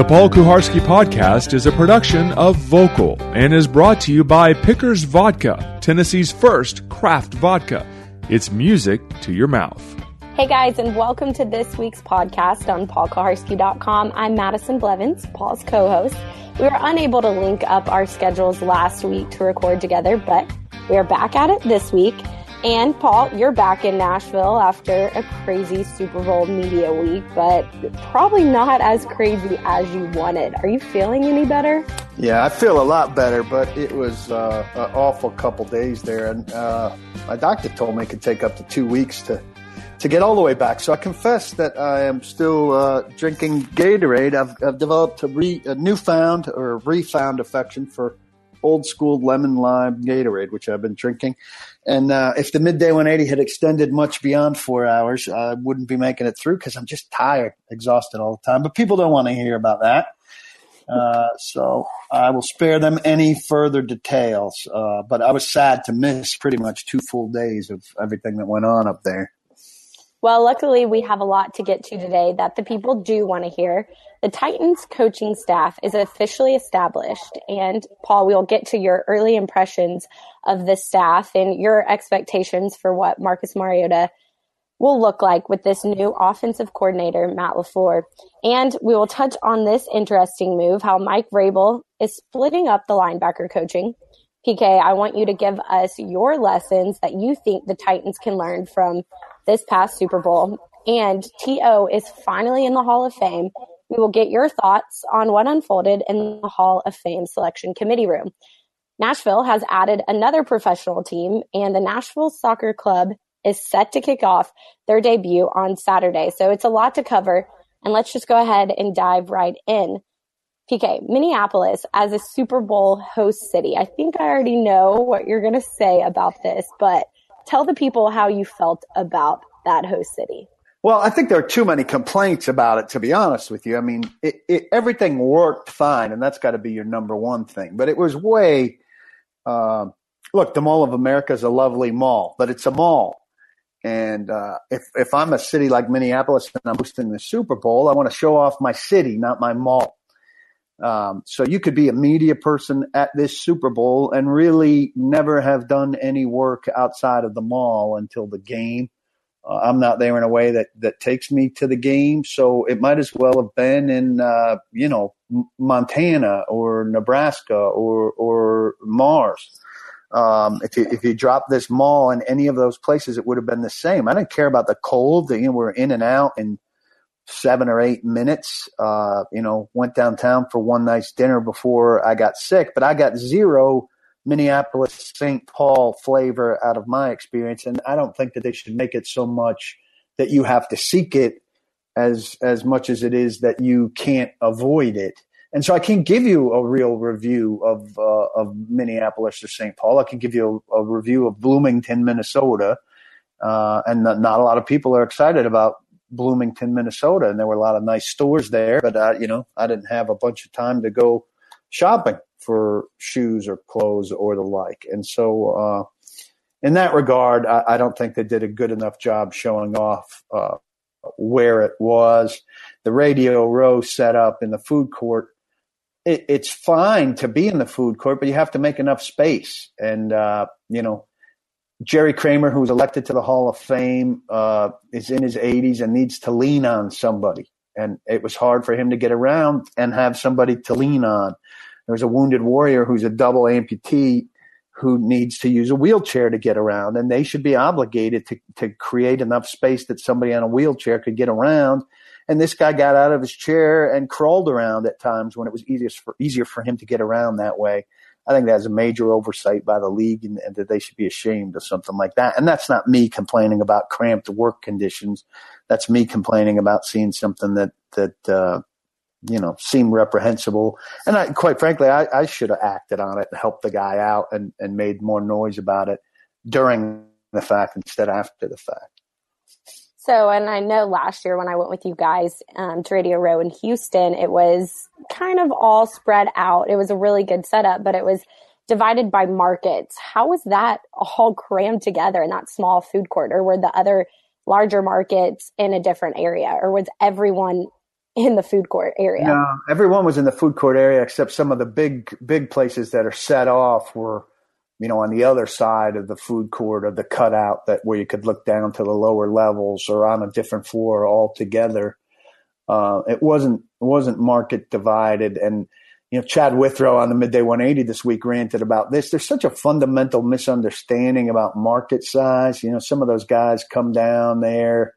The Paul Kuharsky podcast is a production of Vocal and is brought to you by Pickers Vodka, Tennessee's first craft vodka. It's music to your mouth. Hey guys, and welcome to this week's podcast on paulkuharsky.com. I'm Madison Blevins, Paul's co-host. We were unable to link up our schedules last week to record together, but we are back at it this week. And Paul, you're back in Nashville after a crazy Super Bowl media week, but probably not as crazy as you wanted. Are you feeling any better? Yeah, I feel a lot better, but it was uh, an awful couple days there, and uh, my doctor told me it could take up to two weeks to to get all the way back. So I confess that I am still uh, drinking Gatorade. I've, I've developed a, re, a newfound or refound affection for old school lemon lime Gatorade, which I've been drinking. And uh, if the midday 180 had extended much beyond four hours, I wouldn't be making it through because I'm just tired, exhausted all the time. But people don't want to hear about that. Uh, so I will spare them any further details. Uh, but I was sad to miss pretty much two full days of everything that went on up there. Well, luckily, we have a lot to get to today that the people do want to hear. The Titans coaching staff is officially established. And Paul, we'll get to your early impressions of the staff and your expectations for what Marcus Mariota will look like with this new offensive coordinator, Matt LaFleur. And we will touch on this interesting move, how Mike Vrabel is splitting up the linebacker coaching. PK, I want you to give us your lessons that you think the Titans can learn from this past Super Bowl. And TO is finally in the Hall of Fame. We will get your thoughts on what unfolded in the Hall of Fame selection committee room. Nashville has added another professional team, and the Nashville Soccer Club is set to kick off their debut on Saturday. So it's a lot to cover, and let's just go ahead and dive right in. PK, Minneapolis as a Super Bowl host city. I think I already know what you're going to say about this, but tell the people how you felt about that host city. Well, I think there are too many complaints about it, to be honest with you. I mean, it, it, everything worked fine, and that's got to be your number one thing. But it was way, uh, look, the Mall of America is a lovely mall, but it's a mall. And uh, if if I'm a city like Minneapolis and I'm hosting the Super Bowl, I want to show off my city, not my mall. Um, so you could be a media person at this Super Bowl and really never have done any work outside of the mall until the game. Uh, I'm not there in a way that, that takes me to the game. So it might as well have been in, uh, you know, Montana or Nebraska or, or Mars. Um, if you, if you drop this mall in any of those places, it would have been the same. I didn't care about the cold. The, you know, we're in and out in seven or eight minutes. Uh, you know, went downtown for one nice dinner before I got sick, but I got zero Minneapolis St. Paul flavor out of my experience. And I don't think that they should make it so much that you have to seek it as, as much as it is that you can't avoid it. And so I can't give you a real review of, uh, of Minneapolis or St. Paul. I can give you a, a review of Bloomington, Minnesota. Uh, and not a lot of people are excited about Bloomington, Minnesota, and there were a lot of nice stores there. But I, you know, I didn't have a bunch of time to go shopping for shoes or clothes or the like. And so, uh, in that regard, I, I, don't think they did a good enough job showing off uh, where it was. The Radio Row set up in the food court. It, it's fine to be in the food court, but you have to make enough space. And uh, you know, Jerry Kramer, who was elected to the Hall of Fame, uh, is in his 80s and needs to lean on somebody. And it was hard for him to get around and have somebody to lean on. There's a wounded warrior who's a double amputee who needs to use a wheelchair to get around, and they should be obligated to, to create enough space that somebody on a wheelchair could get around. And this guy got out of his chair and crawled around at times when it was easiest for, easier for him to get around that way. I think that's a major oversight by the league and, and, that they should be ashamed of something like that. And that's not me complaining about cramped work conditions. That's me complaining about seeing something that, that, uh, you know, seemed reprehensible. And I, quite frankly, I, I should have acted on it and helped the guy out and, and made more noise about it during the fact instead of after the fact. So, and I know last year when I went with you guys um, to Radio Row in Houston, it was kind of all spread out. It was a really good setup, but it was divided by markets. How was that all crammed together in that small food court, or were the other larger markets in a different area, or was everyone in the food court area. No, everyone was in the food court area except some of the big big places that are set off were, you know, on the other side of the food court of the cutout that where you could look down to the lower levels or on a different floor altogether. Uh, it wasn't it wasn't market divided and you know, Chad Withrow on the midday 180 this week ranted about this. There's such a fundamental misunderstanding about market size. You know, some of those guys come down there,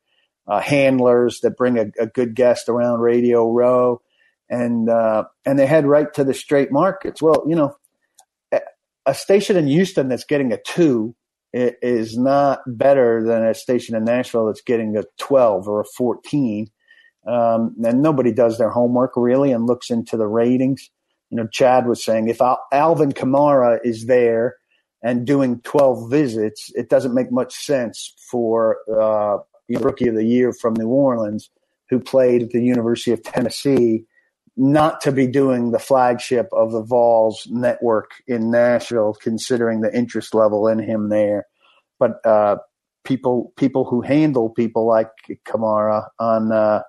uh, handlers that bring a, a, good guest around Radio Row, and uh, and they head right to the straight markets. Well, you know, a station in Houston that's getting a two is not better than a station in Nashville that's getting a 12 or a 14. Um, and nobody does their homework really and looks into the ratings you know, Chad was saying if Al- Alvin Kamara is there and doing 12 visits, it doesn't make much sense for uh, the rookie of the year from New Orleans who played at the University of Tennessee not to be doing the flagship of the Vols network in Nashville, considering the interest level in him there. But uh, people people who handle people like Kamara on uh,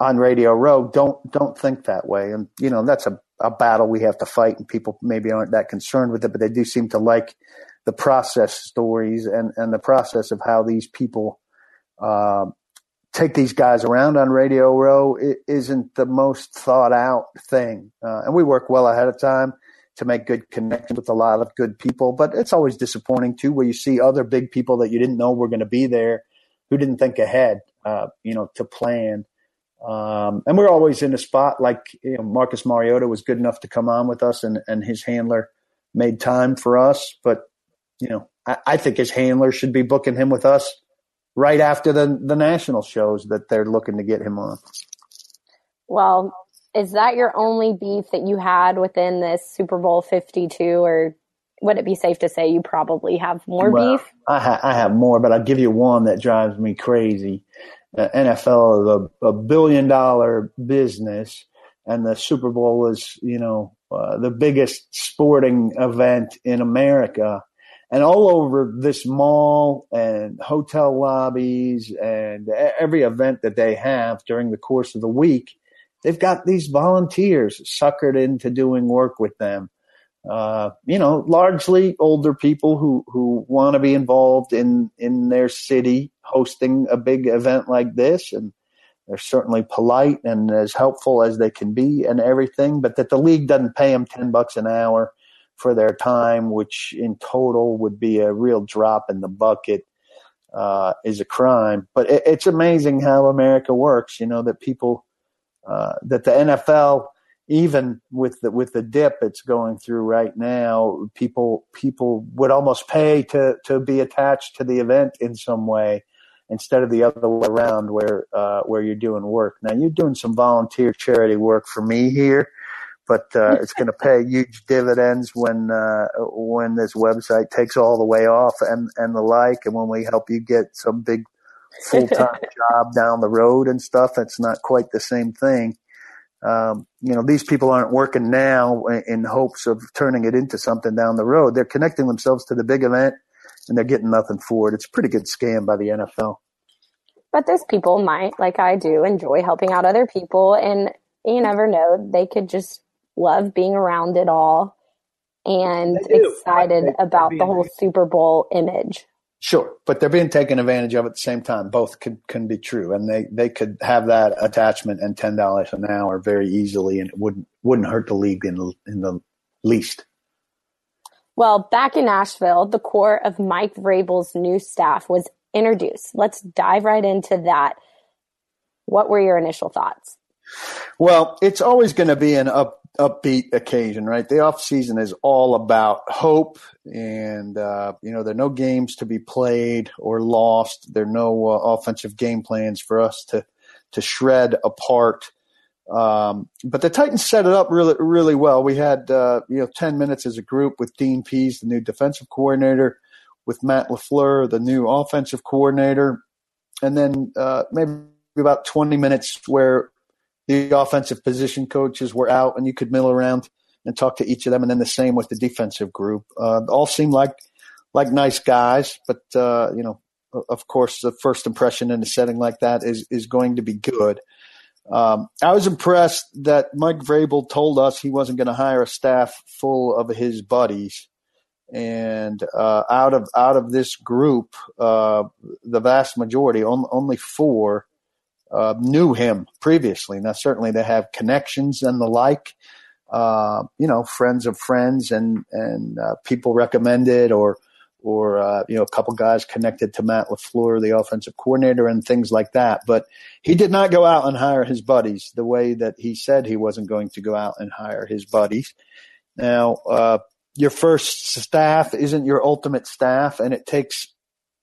on Radio Row don't don't think that way, and you know that's a a battle we have to fight, and people maybe aren't that concerned with it, but they do seem to like the process stories and and the process of how these people uh, take these guys around on Radio Row. isn't the most thought out thing, uh, and we work well ahead of time to make good connections with a lot of good people. But it's always disappointing too, where you see other big people that you didn't know were going to be there, who didn't think ahead, uh, you know, to plan. Um, and we're always in a spot like you know, Marcus Mariota was good enough to come on with us, and, and his handler made time for us. But you know, I, I think his handler should be booking him with us right after the the national shows that they're looking to get him on. Well, is that your only beef that you had within this Super Bowl Fifty Two, or would it be safe to say you probably have more well, beef? I, ha- I have more, but I'll give you one that drives me crazy. NFL is a, a, billion dollar business, and the Super Bowl was, you know, uh, the biggest sporting event in America. And all over this mall and hotel lobbies and every event that they have during the course of the week, they've got these volunteers suckered into doing work with them uh, you know, largely older people who, who want to be involved in, in their city hosting a big event like this. And they're certainly polite and as helpful as they can be and everything, but that the league doesn't pay them 10 bucks an hour for their time, which in total would be a real drop in the bucket, uh, is a crime. But it, it's amazing how America works, you know, that people, uh, that the NFL, even with the with the dip it's going through right now, people people would almost pay to to be attached to the event in some way instead of the other way around where uh, where you're doing work. Now you're doing some volunteer charity work for me here, but uh, it's going to pay huge dividends when uh, when this website takes all the way off and and the like, and when we help you get some big full time job down the road and stuff. It's not quite the same thing um, you know, these people aren't working now in hopes of turning it into something down the road. They're connecting themselves to the big event and they're getting nothing for it. It's a pretty good scam by the NFL. But those people might, like I do, enjoy helping out other people. And you never know, they could just love being around it all and excited about the whole Super Bowl image. Sure, but they're being taken advantage of at the same time. Both can can be true, and they they could have that attachment and ten dollars an hour very easily, and it wouldn't wouldn't hurt the league in in the least. Well, back in Nashville, the core of Mike Vrabel's new staff was introduced. Let's dive right into that. What were your initial thoughts? Well, it's always going to be an up upbeat occasion, right? The off season is all about hope, and uh, you know there are no games to be played or lost. There are no uh, offensive game plans for us to to shred apart. Um, but the Titans set it up really really well. We had uh, you know ten minutes as a group with Dean Pees, the new defensive coordinator, with Matt LaFleur, the new offensive coordinator, and then uh, maybe about twenty minutes where the offensive position coaches were out and you could mill around and talk to each of them. And then the same with the defensive group. Uh, all seemed like, like nice guys, but, uh, you know, of course, the first impression in a setting like that is, is going to be good. Um, I was impressed that Mike Vrabel told us he wasn't going to hire a staff full of his buddies, and uh, out of out of this group, uh, the vast majority, on, only four, uh, knew him previously. Now, certainly they have connections and the like. Uh, you know, friends of friends and and uh, people recommended or or uh, you know a couple guys connected to Matt LaFleur, the offensive coordinator, and things like that. But he did not go out and hire his buddies the way that he said he wasn't going to go out and hire his buddies. Now, uh, your first staff isn't your ultimate staff, and it takes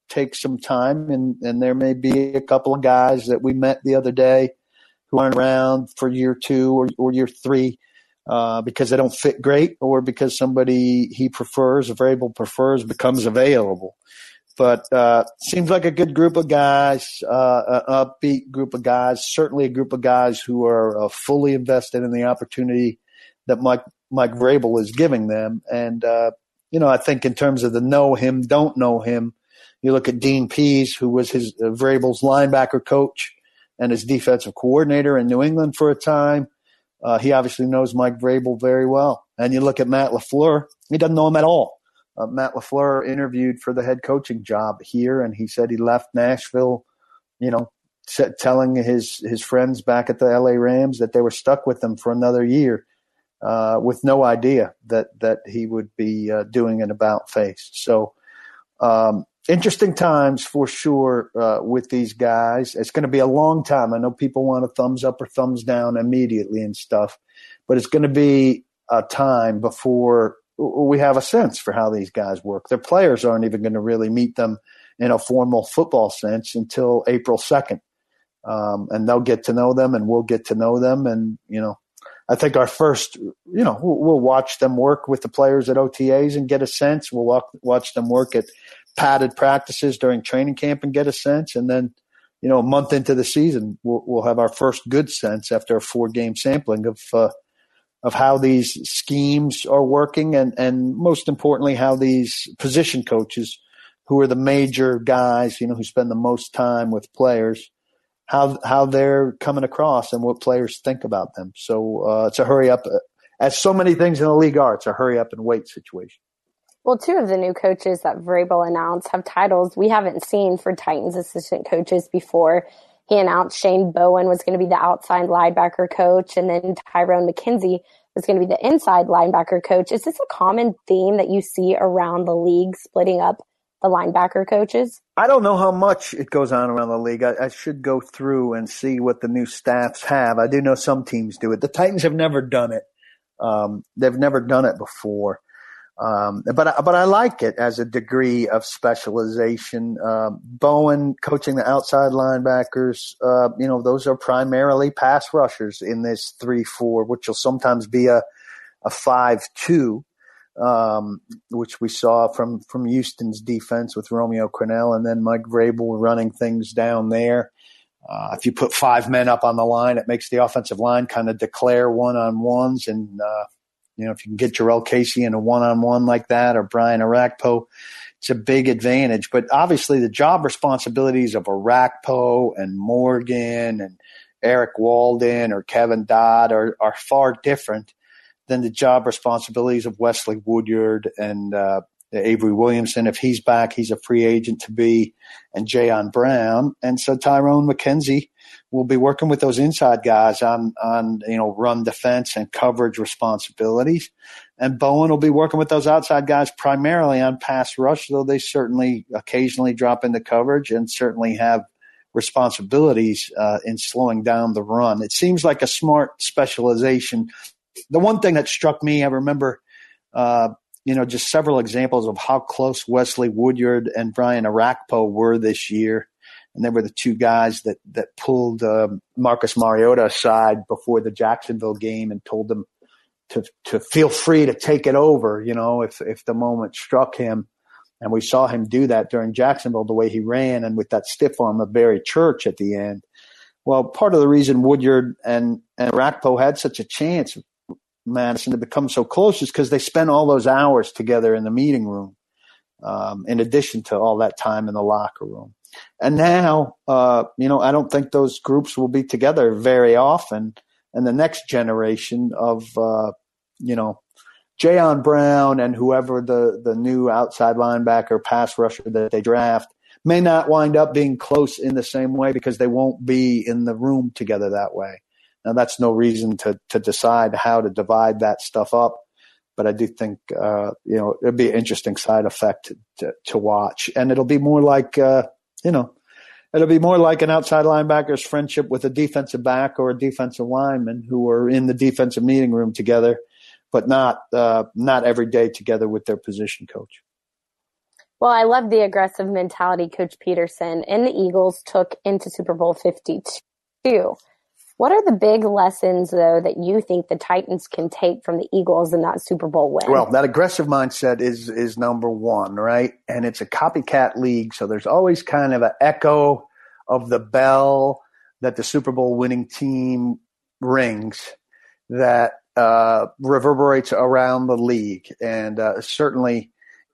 takes some time. And and there may be a couple of guys that we met the other day who aren't around for year two or, or year three uh, because they don't fit great or because somebody he prefers, Vrabel prefers, becomes available. But uh, seems like a good group of guys, uh, an upbeat group of guys, certainly a group of guys who are uh, fully invested in the opportunity that Mike Mike Vrabel is giving them. And uh, you know, I think in terms of the know him, don't know him, you look at Dean Pees, who was his uh, Vrabel's linebacker coach and his defensive coordinator in New England for a time. Uh, he obviously knows Mike Vrabel very well. And you look at Matt LaFleur, he doesn't know him at all. Uh, Matt LaFleur interviewed for the head coaching job here, and he said he left Nashville, you know, telling his, his friends back at the LA Rams that they were stuck with him for another year. Uh, with no idea that that he would be uh, doing an about face. So um, interesting times for sure uh, with these guys. It's going to be a long time. I know people want a thumbs up or thumbs down immediately and stuff, but it's going to be a time before we have a sense for how these guys work. Their players aren't even going to really meet them in a formal football sense until April 2nd. Um, and they'll get to know them and we'll get to know them. And, you know, I think our first, you know, we'll, we'll watch them work with the players at OTAs and get a sense. We'll walk, watch them work at padded practices during training camp and get a sense. And then, you know, a month into the season, we'll, we'll have our first good sense after a four game sampling of, uh, of how these schemes are working and, and most importantly, how these position coaches who are the major guys, you know, who spend the most time with players, how, how they're coming across and what players think about them. So, uh, it's a hurry up, as so many things in the league are, it's a hurry up and wait situation. Well, two of the new coaches that Vrabel announced have titles we haven't seen for Titans assistant coaches before. He announced Shane Bowen was going to be the outside linebacker coach, and then Tyrone McKenzie was going to be the inside linebacker coach. Is this a common theme that you see around the league splitting up the linebacker coaches? I don't know how much it goes on around the league. I, I, should go through and see what the new staffs have. I do know some teams do it. The Titans have never done it. Um, they've never done it before. Um, but but I like it as a degree of specialization. Uh, Bowen coaching the outside linebackers, uh, you know, those are primarily pass rushers in this three four, which will sometimes be a a five two, um, which we saw from from Houston's defense with Romeo Crennel, and then Mike Vrabel running things down there. Uh, if you put five men up on the line, it makes the offensive line kind of declare one on ones and uh, you know, if you can get Jurrell Casey in a one on one like that or Brian Orakpo, it's a big advantage. But obviously, the job responsibilities of Orakpo and Morgan and Erik Walden or Kevin Dodd are, are far different than the job responsibilities of Wesley Woodyard and uh, Avery Williamson. If he's back, he's a free agent to be, and Jayon Brown. And so Tyrone McKenzie will be working with those inside guys on on you know run defense and coverage responsibilities, and Bowen will be working with those outside guys primarily on pass rush, though they certainly occasionally drop into coverage and certainly have responsibilities uh, in slowing down the run. It seems like a smart specialization. The one thing that struck me, I remember. Uh, you know, just several examples of how close Wesley Woodyard and Brian Orakpo were this year and they were the two guys that that pulled um, Marcus Mariota aside before the Jacksonville game and told them to to feel free to take it over. You know, if if the moment struck him, and we saw him do that during Jacksonville, the way he ran and with that stiff arm of Barry Church at the end. Well, part of the reason Woodyard and and Rakpo had such a chance, Madison, to become so close is because they spent all those hours together in the meeting room um, in addition to all that time in the locker room. And now, uh, you know, I don't think those groups will be together very often. And the next generation of, uh, you know, Jayon Brown and whoever the, the new outside linebacker pass rusher that they draft may not wind up being close in the same way because they won't be in the room together that way. Now that's no reason to, to decide how to divide that stuff up. But I do think, uh, you know, it'll be an interesting side effect to, to watch. And it'll be more like, uh, you know, it'll be more like an outside linebacker's friendship with a defensive back or a defensive lineman who are in the defensive meeting room together, but not uh, not every day together with their position coach. Well, I love the aggressive mentality Coach Pederson and the Eagles took into Super Bowl 52. What are the big lessons, though, that you think the Titans can take from the Eagles in that Super Bowl win? Well, that aggressive mindset is is number one, right? And it's a copycat league, so there's always kind of an echo of the bell that the Super Bowl winning team rings that uh, reverberates around the league, and uh, certainly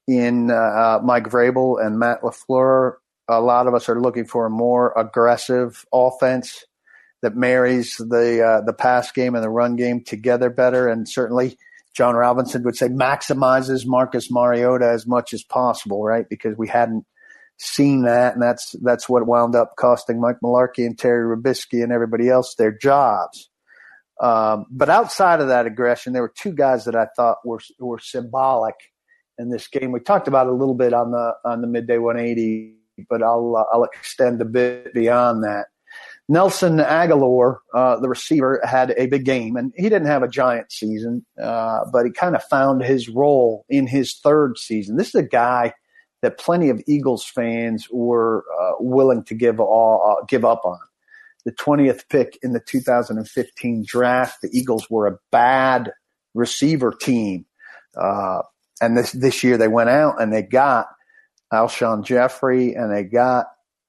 in uh, Mike Vrabel and Matt LaFleur, a lot of us are looking for a more aggressive offense that marries the uh, the pass game and the run game together better. And certainly, Jon Robinson would say maximizes Marcus Mariota as much as possible, right? Because we hadn't seen that, and that's that's what wound up costing Mike Mularkey and Terry Robiskie and everybody else their jobs. Um, but outside of that aggression, there were two guys that I thought were were symbolic in this game. We talked about it a little bit on the on the midday 180, but I'll uh, I'll extend a bit beyond that. Nelson Agholor, uh, the receiver, had a big game, and he didn't have a giant season, uh, but he kind of found his role in his third season. This is a guy that plenty of Eagles fans were uh, willing to give all, uh, give up on. The 20th pick in the 2015 draft, the Eagles were a bad receiver team, uh, and this this year they went out and they got Alshon Jeffery and they got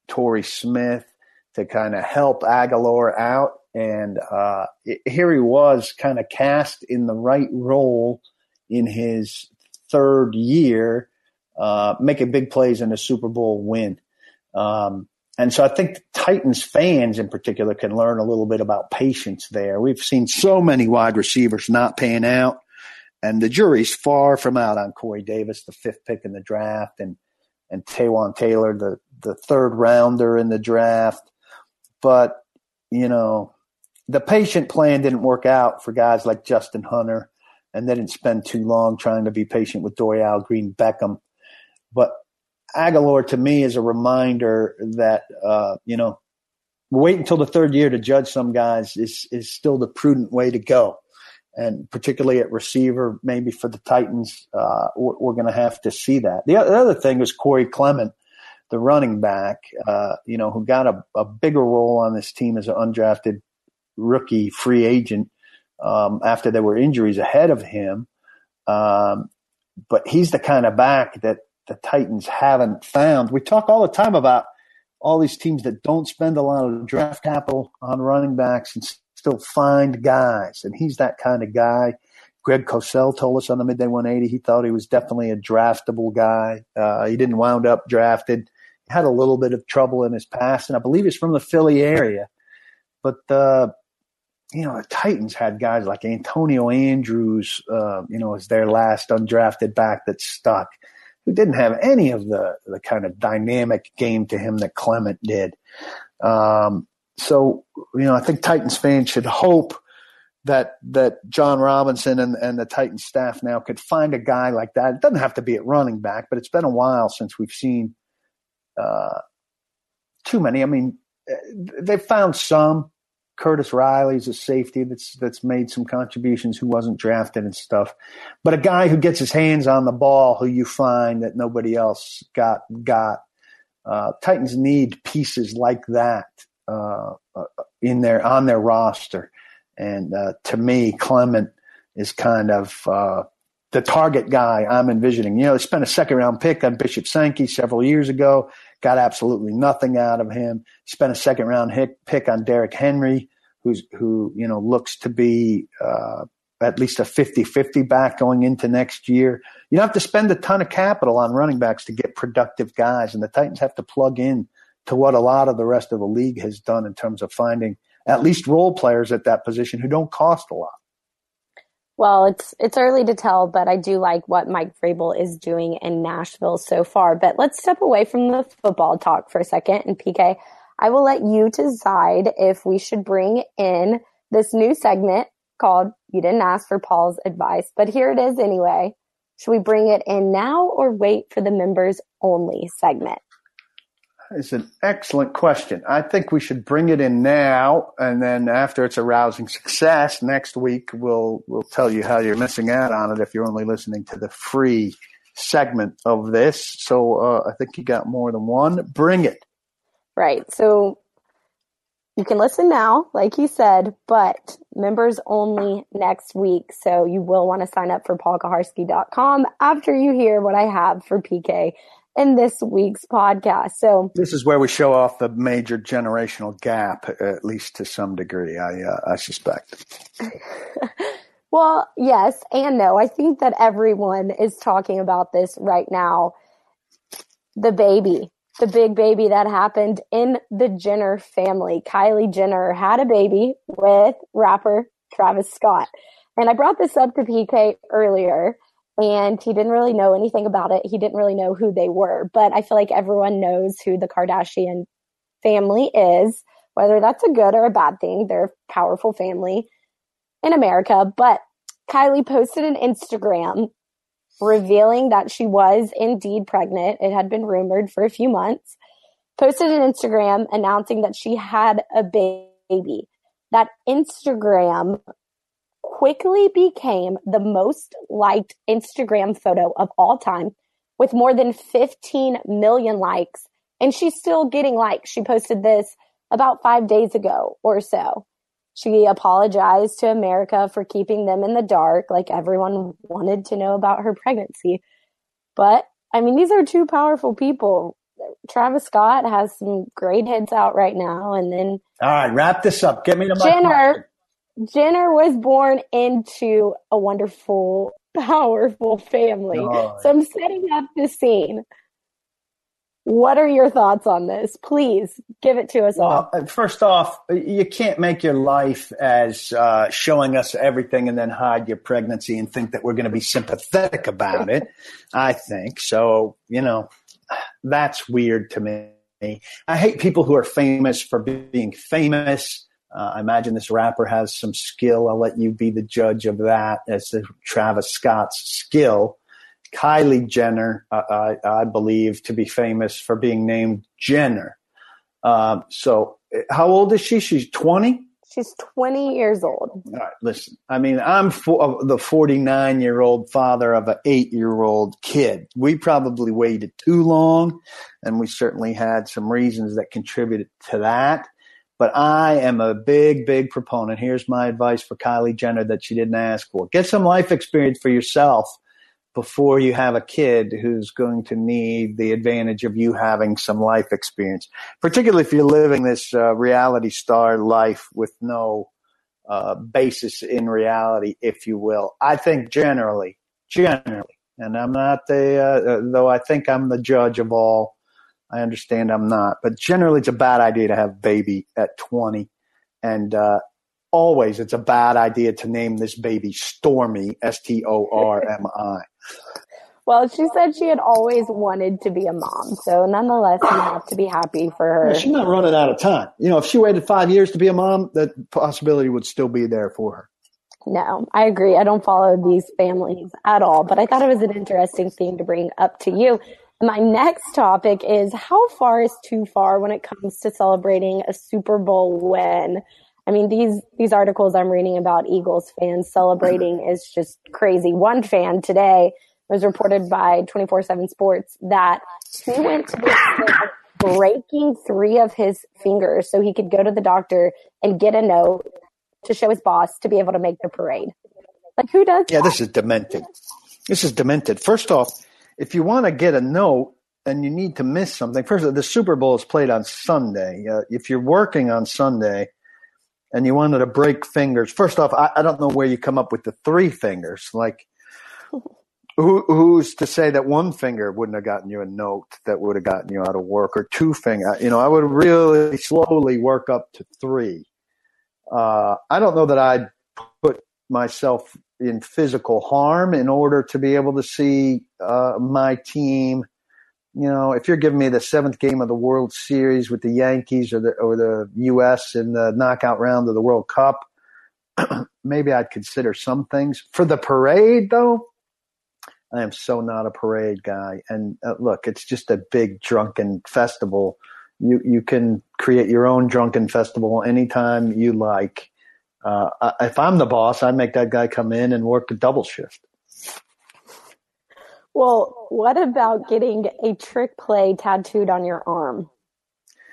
Torrey Smith to kind of help Agholor out. And uh, it, here he was kind of cast in the right role in his third year, uh, making big plays in a Super Bowl win. Um, and so I think Titans fans in particular can learn a little bit about patience there. We've seen so many wide receivers not paying out, and the jury's far from out on Corey Davis, the fifth pick in the draft, and and Taywan Taylor, the the third rounder in the draft but you know, the patient plan didn't work out for guys like Justin Hunter, and they didn't spend too long trying to be patient with Dorial Green Beckham. But Agholor to me is a reminder that uh, you know, wait until the third year to judge some guys is is still the prudent way to go. And particularly at receiver, maybe for the Titans, uh, we're, we're going to have to see that. The other thing is Corey Clement the running back, uh, you know, who got a, a, bigger role on this team as an undrafted rookie free agent um, after there were injuries ahead of him. Um, but he's the kind of back that the Titans haven't found. We talk all the time about all these teams that don't spend a lot of draft capital on running backs and still find guys. And he's that kind of guy. Greg Cosell told us on the midday 180 he thought he was definitely a draftable guy. Uh, he didn't wound up drafted had a little bit of trouble in his past, and I believe he's from the Philly area. But uh, you know, the Titans had guys like Antonio Andrews, uh, you know, as their last undrafted back that stuck, who didn't have any of the the kind of dynamic game to him that Clement did. Um, so, you know, I think Titans fans should hope that that Jon Robinson and, and the Titans staff now could find a guy like that. It doesn't have to be at running back, but it's been a while since we've seen uh, too many. I mean, they've found some. Curtis Riley's a safety that's that's made some contributions who wasn't drafted and stuff, but a guy who gets his hands on the ball who you find that nobody else got got. Uh, Titans need pieces like that uh, uh in their on their roster, and uh, to me, Clement is kind of uh, the target guy I'm envisioning. You know, they spent a second round pick on Bishop Sankey several years ago got absolutely nothing out of him. Spent a second round hit, pick on Derrick Henry, who's who you know looks to be uh, at least a 50 50 back going into next year. You don't have to spend a ton of capital on running backs to get productive guys, and the Titans have to plug in to what a lot of the rest of the league has done in terms of finding at least role players at that position who don't cost a lot. Well, it's it's early to tell, but I do like what Mike Vrabel is doing in Nashville so far. But let's step away from the football talk for a second. And PK, I will let you decide if we should bring in this new segment called "You Didn't Ask for Paul's Advice," but here it is anyway. Should we bring it in now or wait for the members only segment? It's an excellent question. I think we should bring it in now, and then after it's a rousing success, next week we'll we'll tell you how you're missing out on it if you're only listening to the free segment of this. So uh, I think you got more than one. Bring it. Right. So you can listen now, like you said, but members only next week. So you will want to sign up for paulkuharsky.com after you hear what I have for PK in this week's podcast. So this is where we show off the major generational gap, at least to some degree. I uh, I suspect. well, yes and no. I think that everyone is talking about this right now. The baby, the big baby that happened in the Jenner family. Kylie Jenner had a baby with rapper Travis Scott. And I brought this up to PK earlier and he didn't really know anything about it. He didn't really know who they were, but I feel like everyone knows who the Kardashian family is, whether that's a good or a bad thing. They're a powerful family in America, but Kylie posted an Instagram revealing that she was indeed pregnant. It had been rumored for a few months. Posted an Instagram announcing that she had a baby. That Instagram quickly became the most liked Instagram photo of all time with more than 15 million likes. And she's still getting likes. She posted this about five days ago or so. She apologized to America for keeping them in the dark, like everyone wanted to know about her pregnancy. But I mean, these are two powerful people. Travis Scott has some great hits out right now, and then all right, wrap this up. Get me to Jenner. Jenner was born into a wonderful, powerful family. Oh. So I'm setting up the scene. What are your thoughts on this? Please give it to us well, all. Uh, first off, you can't make your life as uh, showing us everything and then hide your pregnancy and think that we're going to be sympathetic about it. I think so. You know, that's weird to me. I hate people who are famous for being famous uh, I imagine this rapper has some skill. I'll let you be the judge of that as the Travis Scott's skill. Kylie Jenner, uh, I, I, believe, to be famous for being named Jenner. Uh, so, how old is she? She's 20? She's 20 years old. All right, listen. I mean, I'm for, the 49 year old father of an eight year old kid. We probably waited too long, and we certainly had some reasons that contributed to that. But I am a big, big proponent. Here's my advice for Kylie Jenner that she didn't ask for. Get some life experience for yourself before you have a kid who's going to need the advantage of you having some life experience, particularly if you're living this uh, reality star life with no uh, basis in reality, if you will. I think generally, generally, and I'm not the, uh, though I think I'm the judge of all I understand I'm not, but generally it's a bad idea to have baby at 20. And, uh, always it's a bad idea to name this baby Stormy, S T O R M I. Well, she said she had always wanted to be a mom. So nonetheless, you have to be happy for her. she's not running out of time. You know, if she waited five years to be a mom, that possibility would still be there for her. No, I agree. I don't follow these families at all, but I thought it was an interesting thing to bring up to you. My next topic is how far is too far when it comes to celebrating a Super Bowl win? I mean, these, these articles I'm reading about Eagles fans celebrating mm-hmm. is just crazy. One fan today was reported by 24-7 Sports that he went to the breaking three of his fingers so he could go to the doctor and get a note to show his boss to be able to make the parade. Like who does? Yeah, that? this is demented. This is demented. First off, if you want to get a note and you need to miss something, first all, the Super Bowl is played on Sunday. Uh, if you're working on Sunday and you wanted to break fingers. First off, I, I don't know where you come up with the three fingers. Like, who, who's to say that one finger wouldn't have gotten you a note that would have gotten you out of work or two finger? You know, I would really slowly work up to three. Uh, I don't know that I'd put myself in physical harm in order to be able to see uh, my team. You know, if you're giving me the seventh game of the World Series with the Yankees or the or the U.S. in the knockout round of the World Cup, maybe I'd consider some things. For the parade, though, I am so not a parade guy. And uh, look, it's just a big drunken festival. You you can create your own drunken festival anytime you like. Uh, if I'm the boss, I'd make that guy come in and work a double shift. Well, what about getting a trick play tattooed on your arm?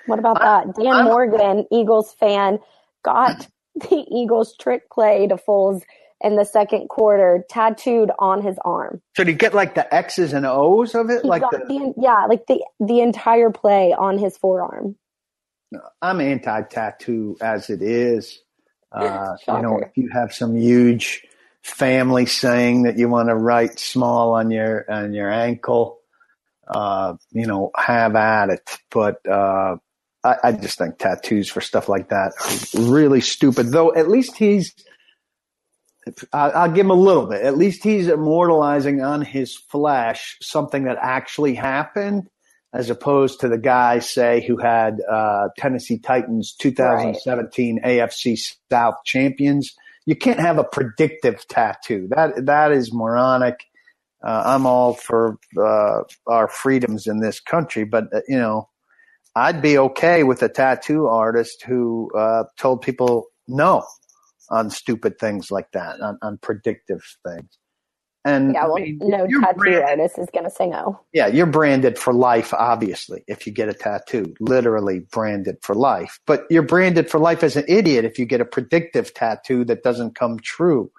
What about that? Dan I'm, Morgan, Eagles fan, got the Eagles trick play to Foles in the second quarter tattooed on his arm. So did you get like the X's and O's of it? He like the, the, yeah, like the the entire play on his forearm. I'm anti-tattoo as it is. Uh, you know, if you have some huge family saying that you want to write small on your on your ankle, uh, you know, have at it. But uh, I, I, just think tattoos for stuff like that are really stupid. Though at least he's, I'll give him a little bit. At least he's immortalizing on his flesh something that actually happened as opposed to the guy, say, who had uh, Tennessee Titans 2017 right. AFC South champions. You can't have a predictive tattoo. That that is moronic. Uh, I'm all for uh, our freedoms in this country, but uh, you know, I'd be okay with a tattoo artist who uh, told people no on stupid things like that, on, on predictive things. And yeah, well, I mean, no tattoo branded, artist is going to say no. Yeah, you're branded for life, obviously, if you get a tattoo, literally branded for life. But you're branded for life as an idiot if you get a predictive tattoo that doesn't come true.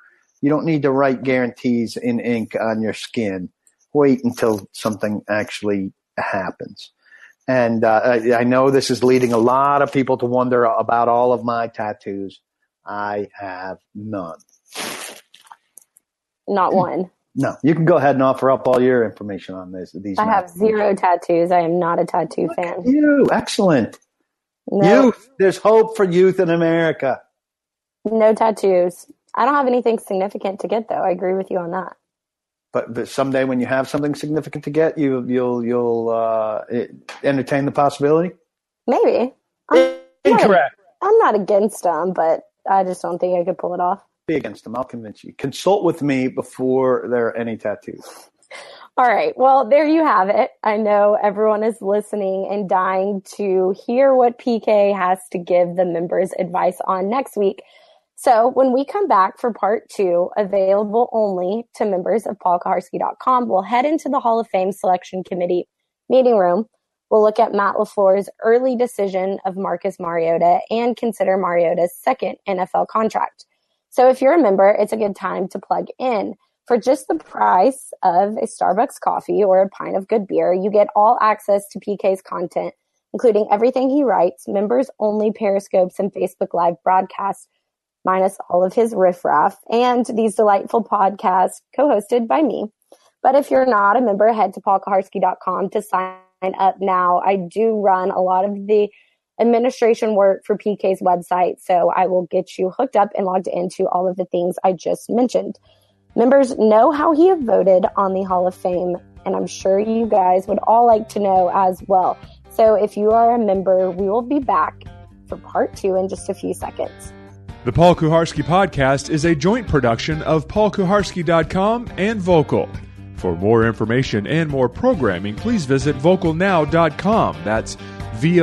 You don't need to write guarantees in ink on your skin. Wait until something actually happens. And uh, I know this is leading a lot of people to wonder about all of my tattoos. I have none. Not one. No, you can go ahead and offer up all your information on this. These I have zero tattoos. I am not a tattoo Look fan. You excellent. No. Youth. There's hope for youth in America. No tattoos. I don't have anything significant to get though. I agree with you on that. But, but someday when you have something significant to get, you you'll you'll uh, entertain the possibility. Maybe. I'm Incorrect. Not, I'm not against them, but I just don't think I could pull it off be against them. I'll convince you. Consult with me before there are any tattoos. All right. Well, there you have it. I know everyone is listening and dying to hear what PK has to give the members advice on next week. So when we come back for part two, available only to members of paulkuharsky.com, we'll head into the Hall of Fame selection committee meeting room. We'll look at Matt LaFleur's early decision of Marcus Mariota and consider Mariota's second NFL contract. So if you're a member, it's a good time to plug in. For just the price of a Starbucks coffee or a pint of good beer, you get all access to PK's content, including everything he writes, members only periscopes and Facebook Live broadcasts, minus all of his riffraff, and these delightful podcasts co-hosted by me. But if you're not a member, head to paulkuharsky.com to sign up now. I do run a lot of the administration work for PK's website. So I will get you hooked up and logged into all of the things I just mentioned. Members know how he voted on the Hall of Fame, and I'm sure you guys would all like to know as well. So if you are a member, we will be back for part two in just a few seconds. The Paul Kuharsky podcast is a joint production of paulkuharsky.com and Vocal. For more information and more programming, please visit vocalnow.com. That's V